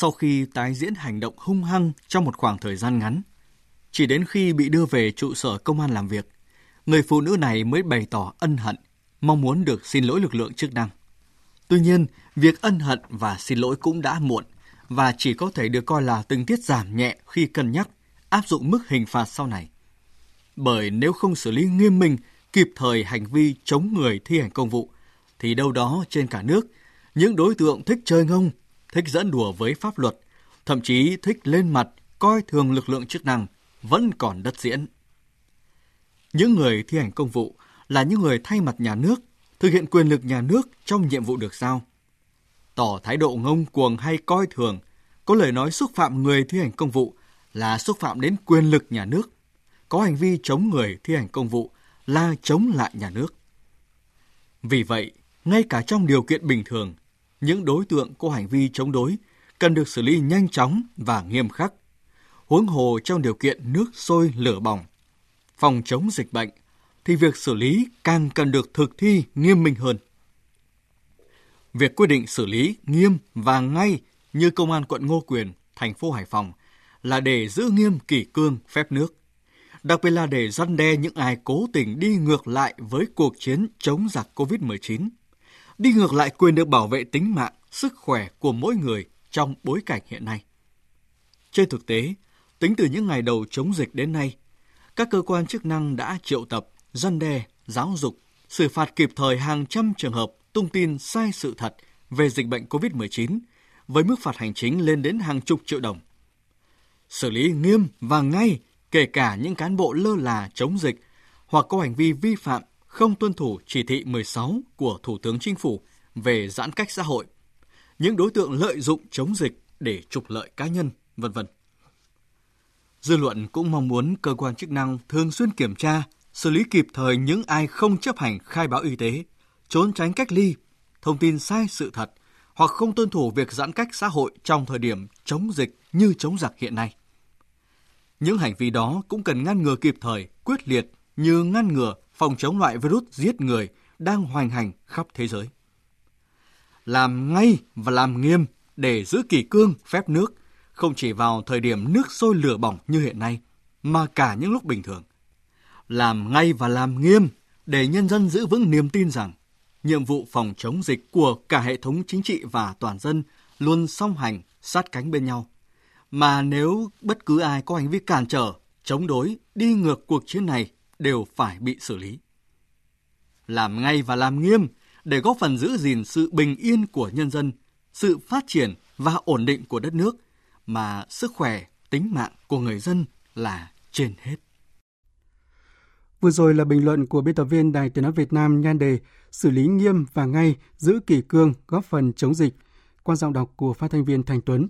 sau khi tái diễn hành động hung hăng trong một khoảng thời gian ngắn. Chỉ đến khi bị đưa về trụ sở công an làm việc, người phụ nữ này mới bày tỏ ân hận, mong muốn được xin lỗi lực lượng chức năng. Tuy nhiên, việc ân hận và xin lỗi cũng đã muộn và chỉ có thể được coi là tình tiết giảm nhẹ khi cân nhắc áp dụng mức hình phạt sau này. Bởi nếu không xử lý nghiêm minh, kịp thời hành vi chống người thi hành công vụ, thì đâu đó trên cả nước, những đối tượng thích chơi ngông, thích dẫn đùa với pháp luật, thậm chí thích lên mặt, coi thường lực lượng chức năng, vẫn còn đất diễn. Những người thi hành công vụ là những người thay mặt nhà nước, thực hiện quyền lực nhà nước trong nhiệm vụ được giao. Tỏ thái độ ngông cuồng hay coi thường, có lời nói xúc phạm người thi hành công vụ là xúc phạm đến quyền lực nhà nước, có hành vi chống người thi hành công vụ là chống lại nhà nước. Vì vậy, ngay cả trong điều kiện bình thường, những đối tượng có hành vi chống đối cần được xử lý nhanh chóng và nghiêm khắc. Huống hồ trong điều kiện nước sôi lửa bỏng, phòng chống dịch bệnh, thì việc xử lý càng cần được thực thi nghiêm minh hơn. Việc quyết định xử lý nghiêm và ngay như Công an quận Ngô Quyền, thành phố Hải Phòng là để giữ nghiêm kỷ cương phép nước. Đặc biệt là để răn đe những ai cố tình đi ngược lại với cuộc chiến chống giặc COVID-19, đi ngược lại quyền được bảo vệ tính mạng, sức khỏe của mỗi người trong bối cảnh hiện nay. Trên thực tế, tính từ những ngày đầu chống dịch đến nay, các cơ quan chức năng đã triệu tập, dân đe, giáo dục, xử phạt kịp thời hàng trăm trường hợp tung tin sai sự thật về dịch bệnh COVID-19 với mức phạt hành chính lên đến hàng chục triệu đồng. Xử lý nghiêm và ngay kể cả những cán bộ lơ là chống dịch hoặc có hành vi vi phạm không tuân thủ chỉ thị 16 của Thủ tướng Chính phủ về giãn cách xã hội, những đối tượng lợi dụng chống dịch để trục lợi cá nhân, vân vân. Dư luận cũng mong muốn cơ quan chức năng thường xuyên kiểm tra, xử lý kịp thời những ai không chấp hành khai báo y tế, trốn tránh cách ly, thông tin sai sự thật hoặc không tuân thủ việc giãn cách xã hội trong thời điểm chống dịch như chống giặc hiện nay. Những hành vi đó cũng cần ngăn ngừa kịp thời, quyết liệt như ngăn ngừa phòng chống loại virus giết người đang hoành hành khắp thế giới. Làm ngay và làm nghiêm để giữ kỷ cương phép nước, không chỉ vào thời điểm nước sôi lửa bỏng như hiện nay, mà cả những lúc bình thường. Làm ngay và làm nghiêm để nhân dân giữ vững niềm tin rằng nhiệm vụ phòng chống dịch của cả hệ thống chính trị và toàn dân luôn song hành, sát cánh bên nhau. Mà nếu bất cứ ai có hành vi cản trở, chống đối, đi ngược cuộc chiến này đều phải bị xử lý. Làm ngay và làm nghiêm để góp phần giữ gìn sự bình yên của nhân dân, sự phát triển và ổn định của đất nước, mà sức khỏe, tính mạng của người dân là trên hết. Vừa rồi là bình luận của biên tập viên Đài Tiếng Nói Việt Nam nhan đề xử lý nghiêm và ngay, giữ kỷ cương, góp phần chống dịch. Quan giọng đọc của phát thanh viên Thành Tuấn